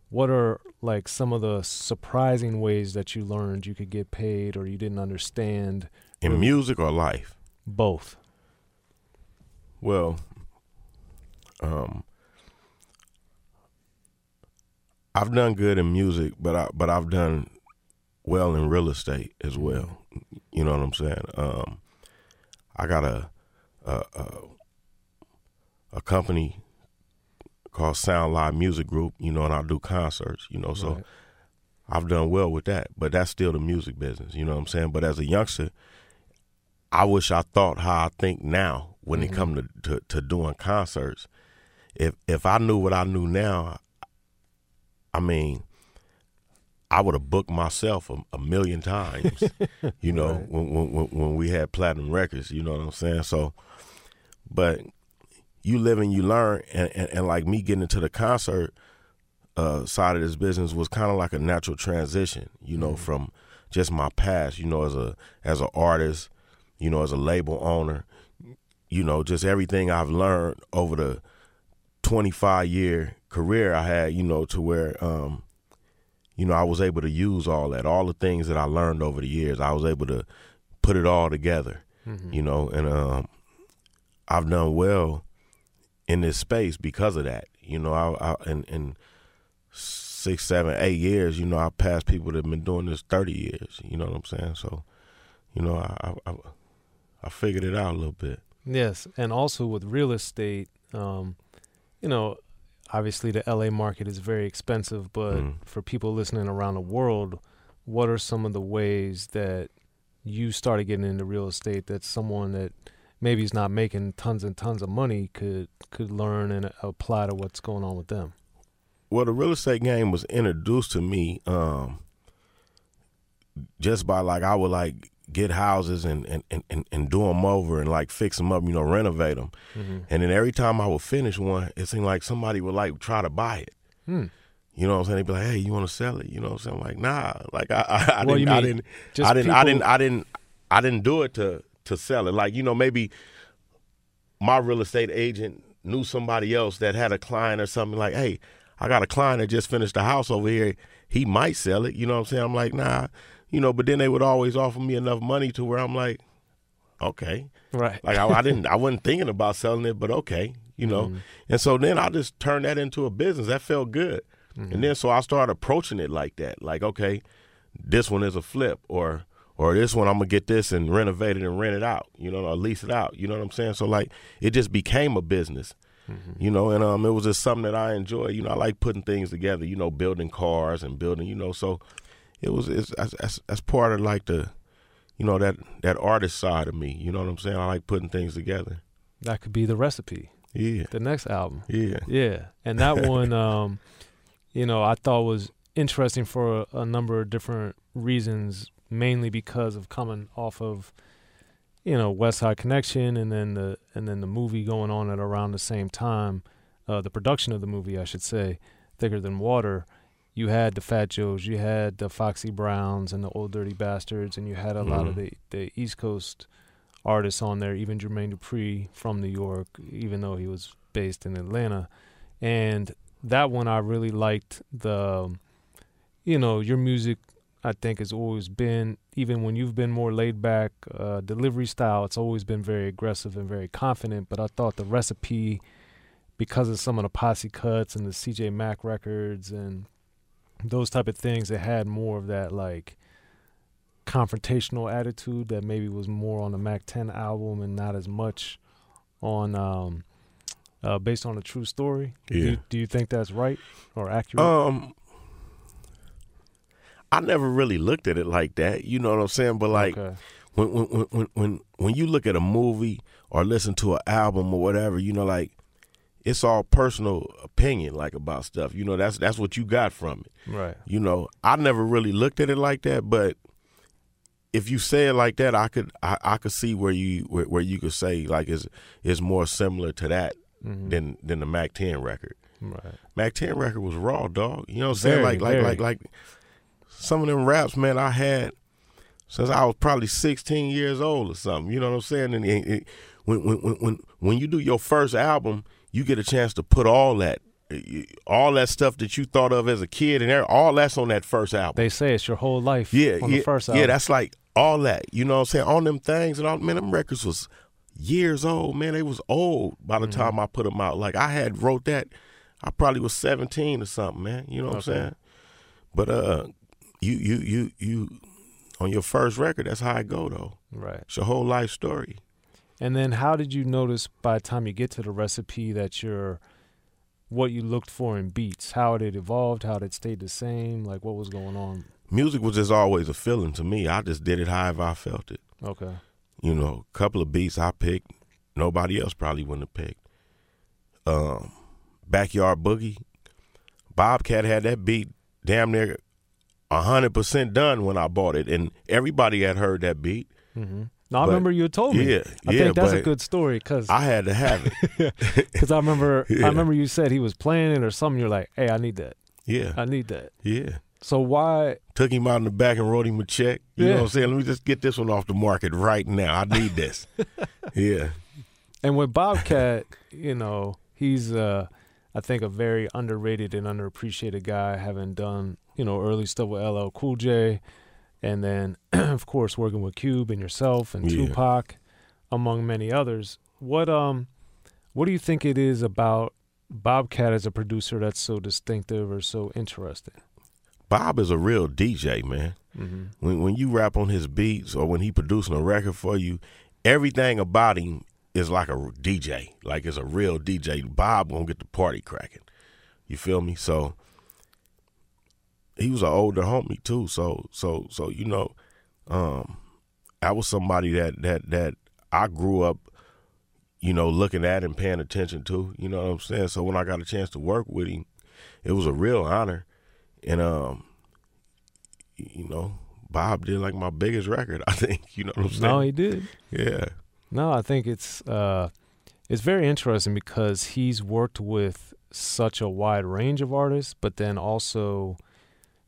what are like some of the surprising ways that you learned you could get paid or you didn't understand in music or life both well um I've done good in music but I but I've done well in real estate as well you know what I'm saying um I got a a, a, a company called Sound Live Music Group, you know, and I do concerts, you know, so right. I've done well with that. But that's still the music business, you know what I'm saying? But as a youngster, I wish I thought how I think now when mm-hmm. it come to, to, to doing concerts. If if I knew what I knew now, I mean, I would have booked myself a, a million times, you know, right. when, when when we had platinum records, you know what I'm saying? So, but you live and you learn, and, and, and like me getting into the concert uh, side of this business was kind of like a natural transition, you know, mm-hmm. from just my past, you know, as a as an artist, you know, as a label owner, you know, just everything I've learned over the 25 year career I had, you know, to where, um, you know, I was able to use all that, all the things that I learned over the years. I was able to put it all together, mm-hmm. you know, and um, I've done well in this space because of that. You know, I, I in, in six, seven, eight years, you know, I passed people that have been doing this thirty years. You know what I'm saying? So, you know, I I, I figured it out a little bit. Yes, and also with real estate, um, you know, obviously the LA market is very expensive, but mm. for people listening around the world, what are some of the ways that you started getting into real estate that someone that maybe is not making tons and tons of money could could learn and apply to what's going on with them? Well, the real estate game was introduced to me um, just by like I would like get houses and, and, and, and do them over and like fix them up, you know, renovate them. Mm-hmm. And then every time I would finish one, it seemed like somebody would like try to buy it. Hmm. You know what I'm saying? They'd be like, "Hey, you want to sell it?" You know what I'm saying? I'm like, nah. Like I, I, I well, didn't, I didn't, I didn't, people... I didn't, I didn't, I didn't do it to to sell it. Like, you know, maybe my real estate agent knew somebody else that had a client or something like, hey, I got a client that just finished a house over here. He might sell it. You know what I'm saying? I'm like, nah, you know, but then they would always offer me enough money to where I'm like, okay. Right. Like I, I didn't, I wasn't thinking about selling it, but okay, you know. Mm-hmm. And so then I just turned that into a business. That felt good. Mm-hmm. And then so I started approaching it like that. Like, okay, this one is a flip or or this one I'm gonna get this and renovate it and rent it out, you know, or lease it out. You know what I'm saying? So like it just became a business. Mm-hmm. You know, and um, it was just something that I enjoy. You know, I like putting things together. You know, building cars and building. You know, so it was it's as as part of like the, you know, that that artist side of me. You know what I'm saying? I like putting things together. That could be the recipe. Yeah. The next album. Yeah. Yeah, and that one, um, you know, I thought was interesting for a, a number of different reasons mainly because of coming off of you know West Side Connection and then the and then the movie going on at around the same time, uh, the production of the movie I should say, Thicker Than Water. You had the Fat Joes, you had the Foxy Browns and the Old Dirty Bastards, and you had a mm-hmm. lot of mm-hmm. the the East Coast artists on there, even Jermaine Dupri from New York, even though he was based in Atlanta. And that one I really liked the you know, your music I think has always been even when you've been more laid back uh, delivery style, it's always been very aggressive and very confident, but I thought the recipe because of some of the posse cuts and the CJ Mack records and those type of things, it had more of that like confrontational attitude that maybe was more on the Mack 10 album and not as much on um, uh, based on a true story. Yeah. Do you, do you think that's right or accurate? Um, I never really looked at it like that. You know what I'm saying? But like okay. when, when when when when you look at a movie or listen to an album or whatever, you know, like it's all personal opinion, like about stuff. You know, that's that's what you got from it. Right. You know, I never really looked at it like that, but if you say it like that, I could I, I could see where you where, where, you could say like is is more similar to that mm-hmm. than than the mack 10 record. Right. mack 10 record was raw, dog. You know what I'm saying? Like like like like some of them raps, man, I had since I was probably 16 years old or something. You know what I'm saying? And it, it, when when when when you do your first album, you get a chance to put all that all that stuff that you thought of as a kid and all that's on that first album. They say it's your whole life yeah, on yeah, the first album. Yeah, that's like all that. You know what I'm saying? On them things and all man, them records was years old, man. They was old by the mm-hmm. time I put them out. Like I had wrote that I probably was 17 or something, man. You know what okay. I'm saying? But uh you you you you on your first record, that's how I go though. Right. It's your whole life story. And then how did you notice by the time you get to the recipe that you're what you looked for in beats? How it evolved, how did it stayed the same, like what was going on? Music was just always a feeling to me. I just did it however I felt it. Okay. You know, a couple of beats I picked, nobody else probably wouldn't have picked. Um, Backyard Boogie, Bobcat had that beat damn near hundred percent done when I bought it, and everybody had heard that beat. Mm-hmm. No, I remember you told me. Yeah, I yeah, think that's a good story because I had to have it. Because I remember, yeah. I remember you said he was playing it or something. You're like, "Hey, I need that. Yeah, I need that. Yeah." So why took him out in the back and wrote him a check? You yeah. know what I'm saying? Let me just get this one off the market right now. I need this. yeah. And with Bobcat, you know, he's uh I think a very underrated and underappreciated guy, having done you know early stuff with LL Cool J, and then of course working with Cube and yourself and yeah. Tupac, among many others. What um, what do you think it is about Bobcat as a producer that's so distinctive or so interesting? Bob is a real DJ, man. Mm-hmm. When when you rap on his beats or when he producing a record for you, everything about him is like a DJ, like it's a real DJ. Bob gonna get the party cracking. You feel me? So he was an older homie too. So so so you know, um, I was somebody that that that I grew up, you know, looking at and paying attention to. You know what I'm saying? So when I got a chance to work with him, it was a real honor, and um, you know, Bob did like my biggest record. I think you know what I'm saying. No, he did. Yeah. No, I think it's uh, it's very interesting because he's worked with such a wide range of artists, but then also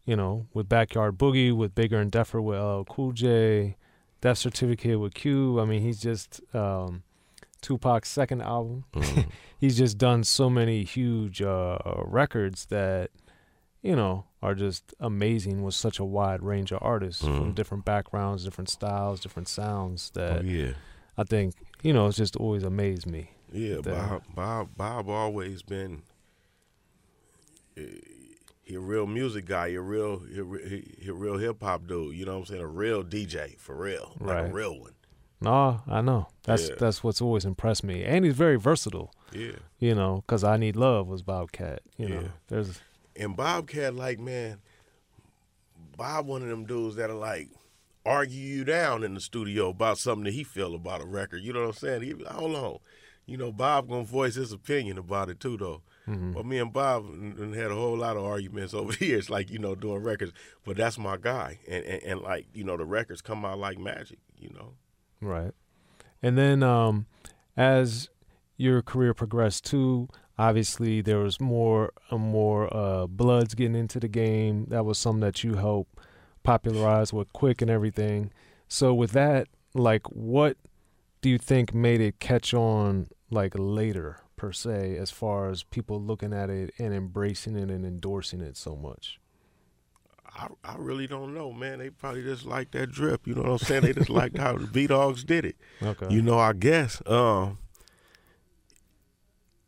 you know, with Backyard Boogie, with Bigger and Deffer, with LL Cool J, Death Certificate with Q. I mean, he's just um, Tupac's second album. Mm. he's just done so many huge uh, records that, you know, are just amazing with such a wide range of artists mm. from different backgrounds, different styles, different sounds. That oh, yeah. I think you know, it's just always amazed me. Yeah, Bob, Bob, Bob always been. Uh, he a real music guy. He a real he, he a real hip hop dude. You know what I'm saying? A real DJ for real, like a real one. No, I know. That's yeah. that's what's always impressed me, and he's very versatile. Yeah. You know, because I need love was Bobcat. You yeah. know, there's and Bobcat like man, Bob one of them dudes that are like argue you down in the studio about something that he feel about a record. You know what I'm saying? He, hold on, you know Bob gonna voice his opinion about it too though. Mm-hmm. But me and Bob had a whole lot of arguments over the years, like you know, doing records. But that's my guy, and, and, and like you know, the records come out like magic, you know. Right, and then um, as your career progressed too, Obviously, there was more uh, more uh, bloods getting into the game. That was something that you helped popularize with Quik and everything. So with that, like, what do you think made it catch on like later per se, as far as people looking at it and embracing it and endorsing it so much? I, I really don't know, man. They probably just like that drip. You know what I'm saying? They just liked how the B Dogs did it. Okay. You know, I guess. Um,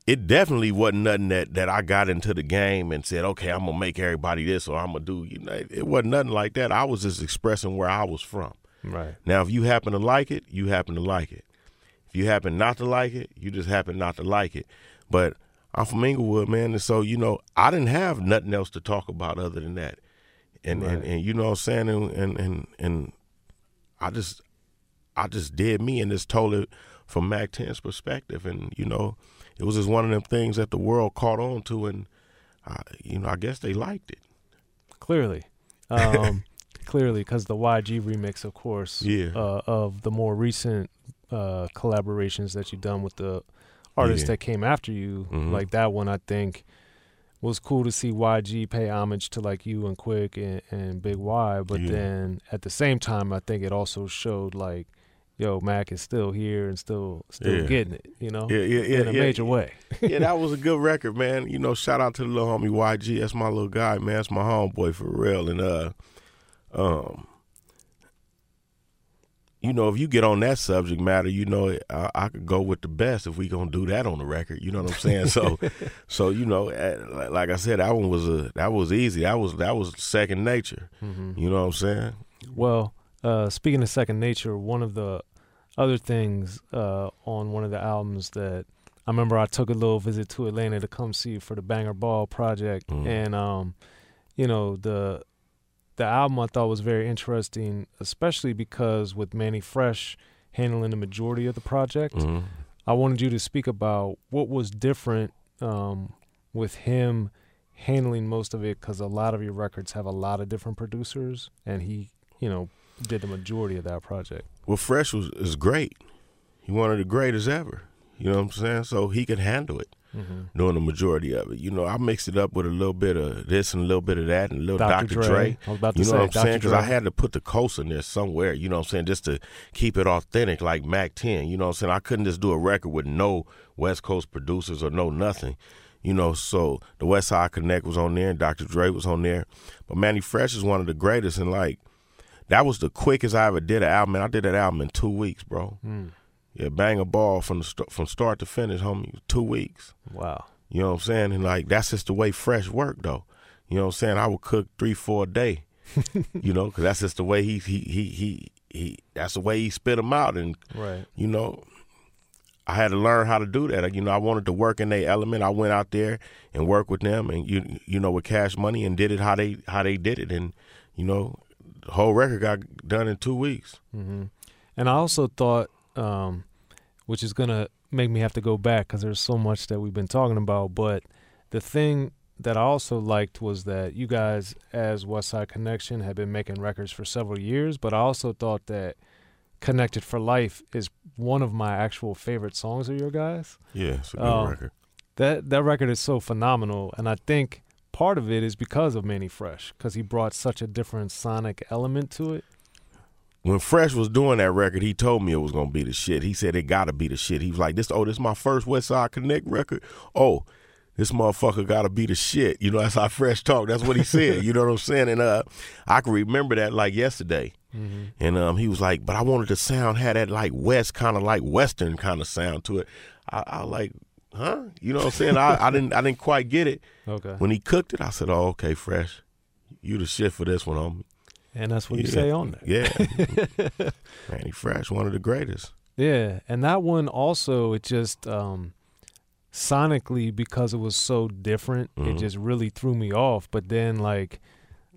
it definitely wasn't nothing that, that I got into the game and said, okay, I'm gonna make everybody this or I'm gonna do. You know, it wasn't nothing like that. I was just expressing where I was from. Right. Now, if you happen to like it, you happen to like it. If you happen not to like it, you just happen not to like it. But I'm from Inglewood, man, and so you know, I didn't have nothing else to talk about other than that. And Right. and, and you know what I'm saying, and, and and and I just I just did me and just told it from Mack 10's perspective, and you know, it was just one of them things that the world caught on to, and I, you know, I guess they liked it. Clearly. Um, clearly, because the YG remix, of course, Yeah. uh, of the more recent uh, collaborations that you've done with the artists Yeah. that came after you, Mhm. like that one, I think was cool to see YG pay homage to like you and Quik and, and Big Y. But Yeah. then at the same time, I think it also showed like, yo, Mack is still here and still still Yeah. getting it, you know, Yeah, yeah, yeah, in a major way. yeah, that was a good record, man. You know, shout out to the little homie YG. That's my little guy, man. That's my homeboy for real. And uh, um, you know, if you get on that subject matter, you know, I, I could go with the best if we gonna do that on the record. You know what I'm saying? So, so you know, eh, like, like I said, that one was a that was easy. That was that was second nature. hmm You know what I'm saying? Well, uh, speaking of Second Nature, one of the other things uh, on one of the albums that I remember I took a little visit to Atlanta to come see for the Bang or Ball project, Mhm. and um, you know the the album I thought was very interesting, especially because with Mannie Fresh handling the majority of the project. Mhm. I wanted you to speak about what was different um, with him handling most of it because a lot of your records have a lot of different producers, and he, you know, did the majority of that project. Well, Fresh was is great. He one of the greatest ever. You know what I'm saying? So he could handle it. Mm-hmm. doing the majority of it. You know, I mixed it up with a little bit of this and a little bit of that and a little Dr. Dr. Dre. Dre. I was about to You know say, what I'm Dr. saying? Because I had to put the coast in there somewhere, you know what I'm saying, just to keep it authentic like Mack 10. You know what I'm saying? I couldn't just do a record with no West Coast producers or no nothing. You know, so the West Side Connect was on there and Dr. Dre was on there. But Mannie Fresh is one of the greatest and like that was the quickest I ever did an album. And I did that album in two weeks, bro. Mm, Yeah, Bang or Ball from the st- from start to finish, homie. Two weeks. wow. You know what I'm saying? And like that's just the way fresh work though. You know what I'm saying? I would cook three, four a day. you know, because that's just the way he he he he he. That's the way he spit them out, and Right. you know, I had to learn how to do that. You know, I wanted to work in their element. I went out there and worked with them, and you you know, with cash money, and did it how they how they did it, and you know, the whole record got done in two weeks. hmm And I also thought, um, which is gonna make me have to go back because there's so much that we've been talking about. But the thing that I also liked was that you guys, as West Side Connection, had been making records for several years. But I also thought that Connected for Life is one of my actual favorite songs of your guys. Yeah, it's a good Um, record. That that record is so phenomenal, and I think part of it is because of Mannie Fresh, because he brought such a different sonic element to it. When Fresh was doing that record, he told me it was gonna be the shit. He said it gotta be the shit. He was like, "This, oh, this is my first West Side Connect record. Oh, this motherfucker gotta be the shit." You know, that's how Fresh talk. That's what he said. you know what I'm saying? And uh, I can remember that like yesterday. Mm-hmm. And um, he was like, "But I wanted the sound had that like West kind of like Western kind of sound to it." I, I like, huh? You know what I'm saying? I, I didn't, I didn't quite get it Okay, when he cooked it. I said, "Oh, okay, Fresh, you the shit for this one, homie." And that's what you say on there. Yeah. Mannie Fresh, one of the greatest. Yeah, and that one also it just um sonically because it was so different, it Mhm. just really threw me off. But then like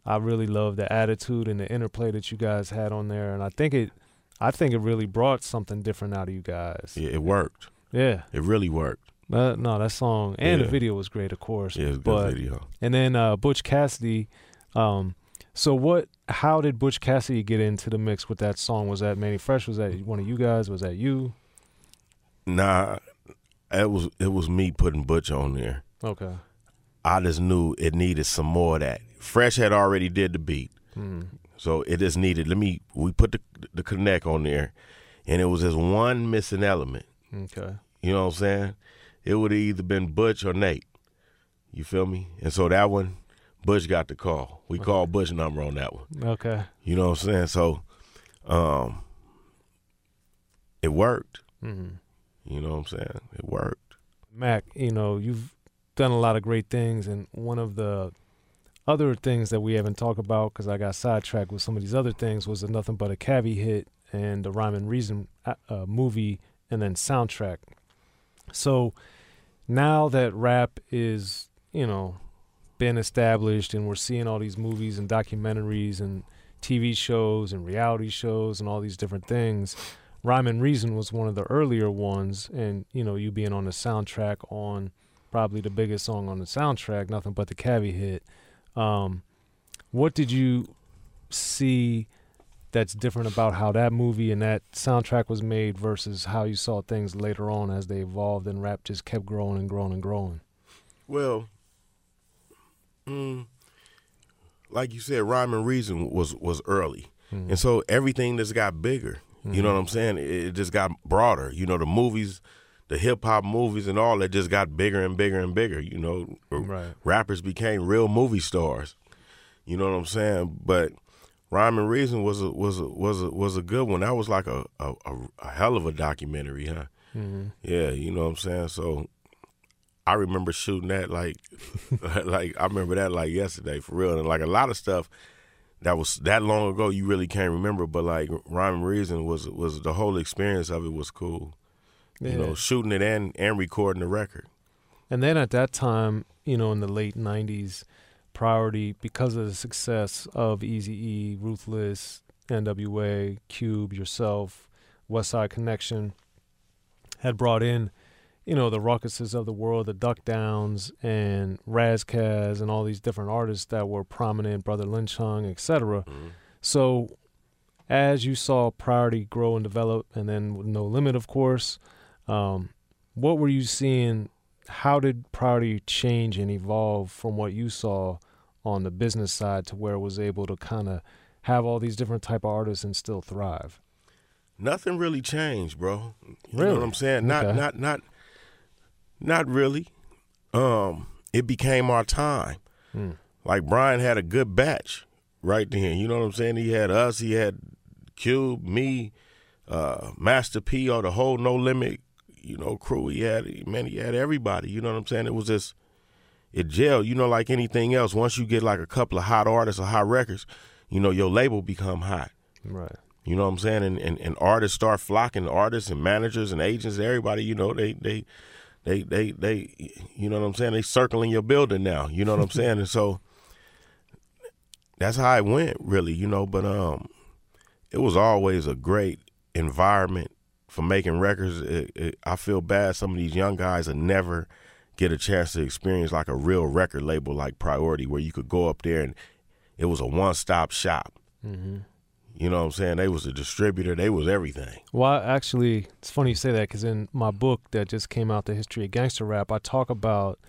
I really love the attitude and the interplay that you guys had on there and I think it I think it really brought something different out of you guys. Yeah, it worked. Yeah. It really worked. But no, that song and the video was great, of course. Yeah, it's a good video. and then uh Butch Cassidy um so what how did Butch Cassidy get into the mix with that song? Was that Mannie Fresh? Was that one of you guys? Was that you? Nah, it was it was me putting Butch on there. Okay. I just knew it needed some more of that. Fresh had already did the beat, Mm. so it just needed. Let me. We put the the connect on there, and it was just one missing element. Okay. You know what I'm saying? It would have either been Butch or Nate. You feel me? And so that one, Butch got the call. We called Butch number on that one. Okay. You know what I'm saying? So, um, it worked. Mm. You know what I'm saying? It worked. Mack, you know, you've done a lot of great things, and one of the other things that we haven't talked about because I got sidetracked with some of these other things was a nothing but a cavi hit and the Rhyme and Reason uh, uh, movie and then soundtrack. So now that rap is, you know, been established and we're seeing all these movies and documentaries and TV shows and reality shows and all these different things. Rhyme and Reason was one of the earlier ones, and you know, you being on the soundtrack on probably the biggest song on the soundtrack, nothing but the cavi hit. Um, what did you see that's different about how that movie and that soundtrack was made versus how you saw things later on as they evolved and rap just kept growing and growing and growing? Well, mm, like you said, rhyme and reason was was early, Mm. and so everything just got bigger. You know what I'm saying? It, it just got broader. You know, the movies, the hip hop movies, and all that just got bigger and bigger and bigger. You know, Right. rappers became real movie stars. You know what I'm saying? But Rhyme and Reason was a was a was a was a good one. That was like a a, a, hell of a documentary, huh? hmm Yeah, you know what I'm saying? So I remember shooting that like like I remember that like yesterday for real. And like a lot of stuff that was that long ago you really can't remember, but like Rhyme and Reason was was the whole experience of it was cool. Yeah. You know, shooting it and and recording the record. And then at that time, you know, in the late '90s, Priority, because of the success of Easy E, Ruthless, N.W.A., Cube, yourself, West Side Connection, had brought in, you know, the Ruckuses of the world, the Duck Downs, and Ras Kass, and all these different artists that were prominent, Brother Lynch Hung, etc. So, as you saw Priority grow and develop, and then with No Limit, of course, um, what were you seeing? How did Priority change and evolve from what you saw on the business side to where it was able to kind of have all these different type of artists and still thrive? Nothing really changed, bro. You know Really? what I'm saying? Not Okay. not not not really. Um, it became our time. Mm. Like Bryan had a good batch right then. You know what I'm saying? He had us, he had Cube, me, uh, Master P, or the whole No Limit, you know, crew. He had man, he had everybody. You know what I'm saying? It was just it gelled, you know, like anything else. Once you get like a couple of hot artists or hot records, you know, your label become hot. Right. You know what I'm saying? And, and and artists start flocking, artists and managers and agents, everybody, you know, they they they they they you know what I'm saying? They circling your building now. You know what I'm saying? And so that's how it went, really, you know, but um it was always a great environment for making records. It, it, I feel bad some of these young guys will never get a chance to experience like a real record label like Priority where you could go up there and it was a one-stop shop. hmm You know what I'm saying? They was a distributor. They was everything. Well, actually, it's funny you say that because in my book that just came out, The History of Gangster Rap, I talk about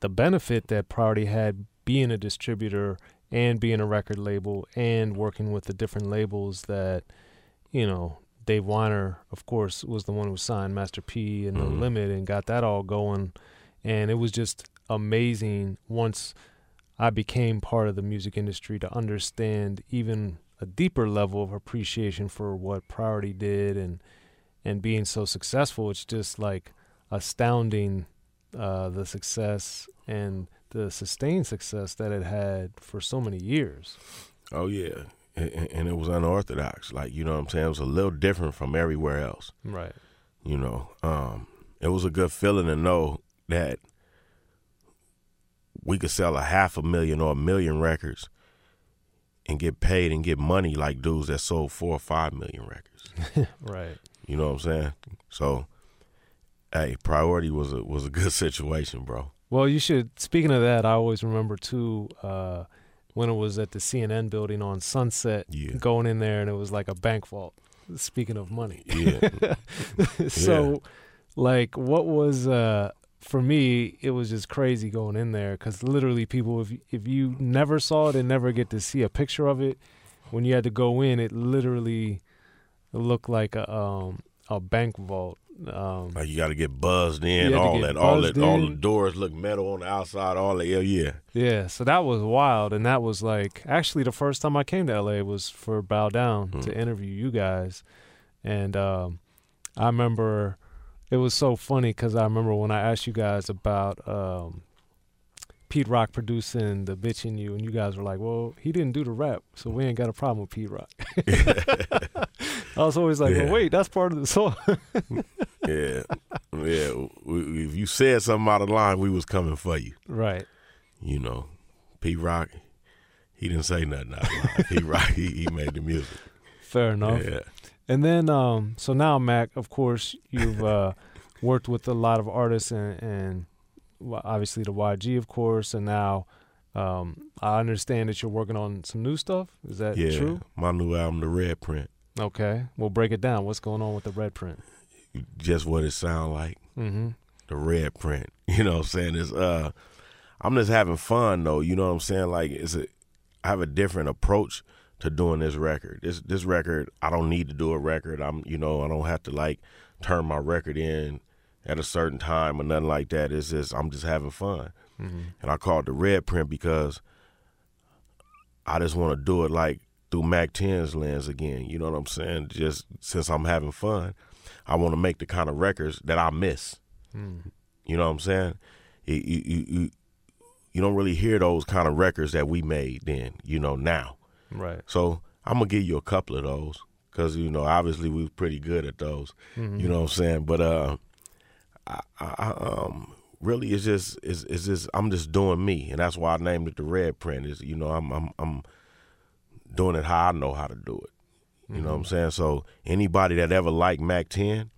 the benefit that Priority had being a distributor and being a record label and working with the different labels that, you know, Dave Weiner, of course, was the one who signed Master P and No Mhm. Limit and got that all going. And it was just amazing once I became part of the music industry to understand even a deeper level of appreciation for what Priority did and and being so successful. It's just like astounding uh, the success and the sustained success that it had for so many years. Oh yeah, and, and it was unorthodox. Like you know what I'm saying? It was a little different from everywhere else. Right. You know, um, it was a good feeling to know that we could sell a half a million or a million records and get paid and get money like dudes that sold four or five million records. Right. You know what I'm saying? So, hey, priority was a was a good situation, bro. Well, you should. Speaking of that, I always remember too uh, when it was at the CNN building on Sunset, Yeah. going in there and it was like a bank vault. Speaking of money, Yeah. so like what was uh for me it was just crazy going in there because literally people if if you never saw it and never get to see a picture of it when you had to go in it literally looked like a um a bank vault um Like you got to get buzzed in, to all that, all that, all the doors look metal on the outside, all that. Yeah, yeah. yeah so that was wild and that was like actually the first time i came to la was for bow down to Mm. interview you guys and um i remember it was so funny because i remember when i asked you guys about um Pete Rock producing the bitch in you, and you guys were like, "Well, he didn't do the rap, so we ain't got a problem with Pete Rock." I was always like, Yeah. "Well, wait, that's part of the song." yeah, yeah. We, if you said something out of line, we was coming for you. right. You know, Pete Rock, he didn't say nothing out of line. Pete Rock, he, he made the music. Fair enough. Yeah, And then, um, so now, Mack, of course, you've uh, worked with a lot of artists and, and obviously the YG, of course, and now um, I understand that you're working on some new stuff. Is that yeah. true? My new album, The Red Print, Okay, we'll break it down. What's going on with the red print? just what it sound like. Mm-hmm. the red print. You know what I'm saying? It's uh I'm just having fun though, you know what I'm saying? Like it's a I have a different approach to doing this record. This this record I don't need to do a record. I'm you know, I don't have to like turn my record in at a certain time or nothing like that. It's just I'm just having fun. Mm-hmm. And I call it the red print because I just want to do it like through Mack 10's lens again. You know what I'm saying? Just since I'm having fun, I want to make the kind of records that I miss. Mm. You know what I'm saying? You, you, you, you, you don't really hear those kind of records that we made then, you know, now. Right. So I'm going to give you a couple of those because, you know, obviously we was pretty good at those. Mhm. You know what I'm saying? But uh, I, I, um, really, it's just, it's, it's just, I'm just doing me. And that's why I named it the Red Print is, you know, I'm, I'm, I'm doing it how I know how to do it. You know what I'm saying? So anybody that ever liked Mack 10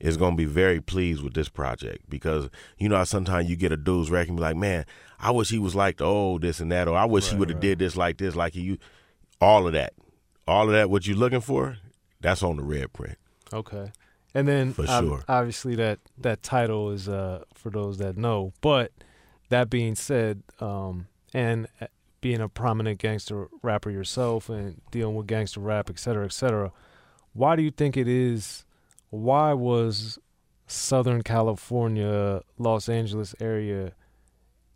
is going to be very pleased with this project because you know how sometimes you get a dude's record and be like, man, I wish he was like the old this and that, or I wish he would have right. did this like this, like he, all of that, all of that. What you looking for? That's on the red print. Okay. And then For sure. obviously that that title is uh for those that know. But that being said, um and uh, being a prominent gangster rapper yourself and dealing with gangster rap, et cetera, et cetera, why do you think it is why was Southern California, Los Angeles area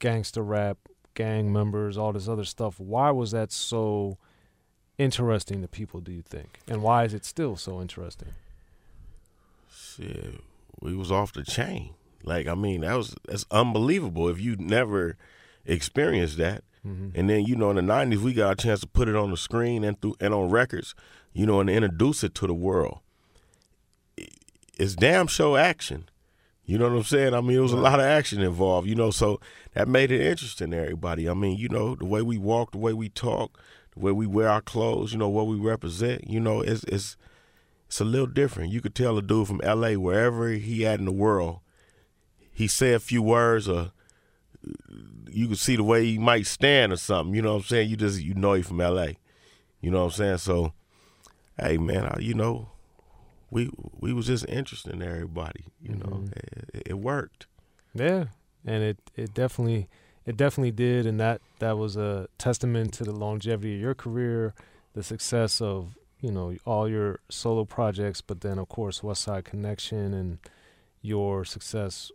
gangster rap, gang members, all this other stuff, why was that so interesting to people, do you think? And why is it still so interesting? Shit, we was off the chain. Like I mean, that was that's unbelievable. If you never experienced that, Mm-hmm. and then you know in the '90s we got a chance to put it on the screen and through and on records, you know, and introduce it to the world. It's damn show action. You know what I'm saying? I mean, it was a lot of action involved. You know, so that made it interesting to everybody. I mean, you know, the way we walk, the way we talk, the way we wear our clothes, you know, what we represent. You know, it's it's it's a little different. You could tell a dude from L.A. wherever he at in the world, he say a few words or you could see the way he might stand or something. You know what I'm saying? You just you know he from L.A. You know what I'm saying? So, hey man, I, you know, we we was just interesting to everybody. You know, Mhm. it, it worked. Yeah, and it it definitely it definitely did, and that that was a testament to the longevity of your career, the success of you know all your solo projects, but then of course West Side Connection and your success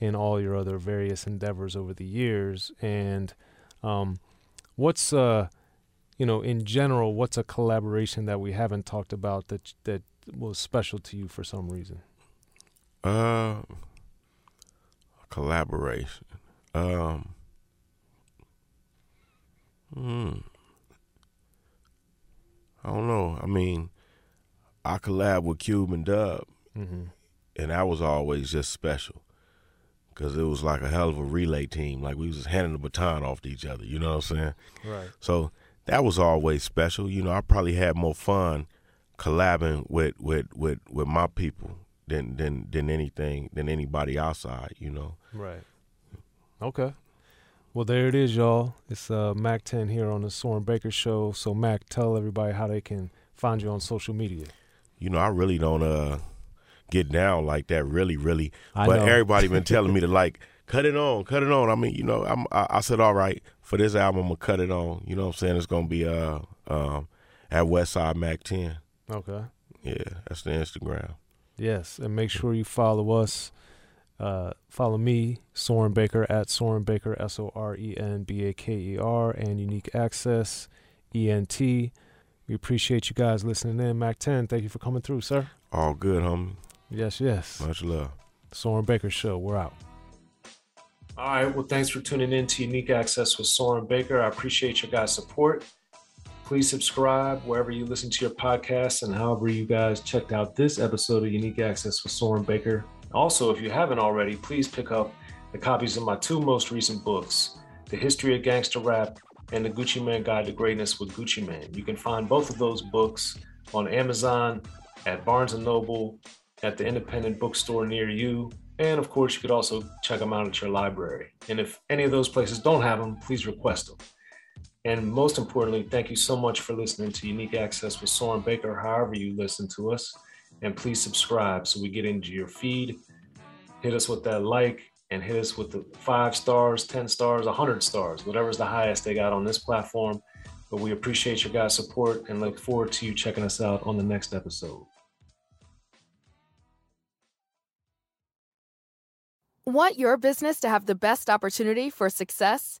in all your other various endeavors over the years. And um, what's uh you know in general, what's a collaboration that we haven't talked about that that was special to you for some reason? Uh, collaboration. Um, hmm. I don't know. I mean, I collab with Cube and Dub, Mm-hmm. and that was always just special because it was like a hell of a relay team. Like we was just handing the baton off to each other. You know what I'm saying? Right. So that was always special. You know, I probably had more fun collabing with with with, with my people than than than anything than anybody outside. You know. Right. Okay. Well, there it is, y'all. It's uh, Mack 10 here on the Soren Baker Show. So, Mack, tell everybody how they can find you on social media. You know, I really don't uh get down like that. Really, really. I but know. everybody been telling me to like cut it on, cut it on. I mean, you know, I'm, I, I said all right for this album. I'm gonna cut it on. You know what I'm saying? It's gonna be uh um at Westside Mack 10. Okay. Yeah, that's the Instagram. Yes, and make sure you follow us. Uh, follow me, Soren Baker at Soren Baker, S O R E N B A K E R, and Unique Access, E N T. We appreciate you guys listening in. Mack 10, thank you for coming through, sir. All good, homie. Yes, yes. Much love. Soren Baker Show. We're out. All right. Well, thanks for tuning in to Unique Access with Soren Baker. I appreciate your guys' support. Please subscribe wherever you listen to your podcasts and however you guys checked out this episode of Unique Access with Soren Baker. Also, if you haven't already, please pick up the copies of my two most recent books, The History of Gangster Rap and The Gucci Mane Guide to Greatness with Gucci Mane. You can find both of those books on Amazon, at Barnes & Noble, at the independent bookstore near you, and of course, you could also check them out at your library. And if any of those places don't have them, please request them. And most importantly, thank you so much for listening to Unique Access with Soren Baker, however you listen to us. And please subscribe so we get into your feed. Hit us with that like and hit us with the five stars, 10 stars, 100 stars, whatever's the highest they got on this platform. But we appreciate your guys' support and look forward to you checking us out on the next episode. Want your business to have the best opportunity for success?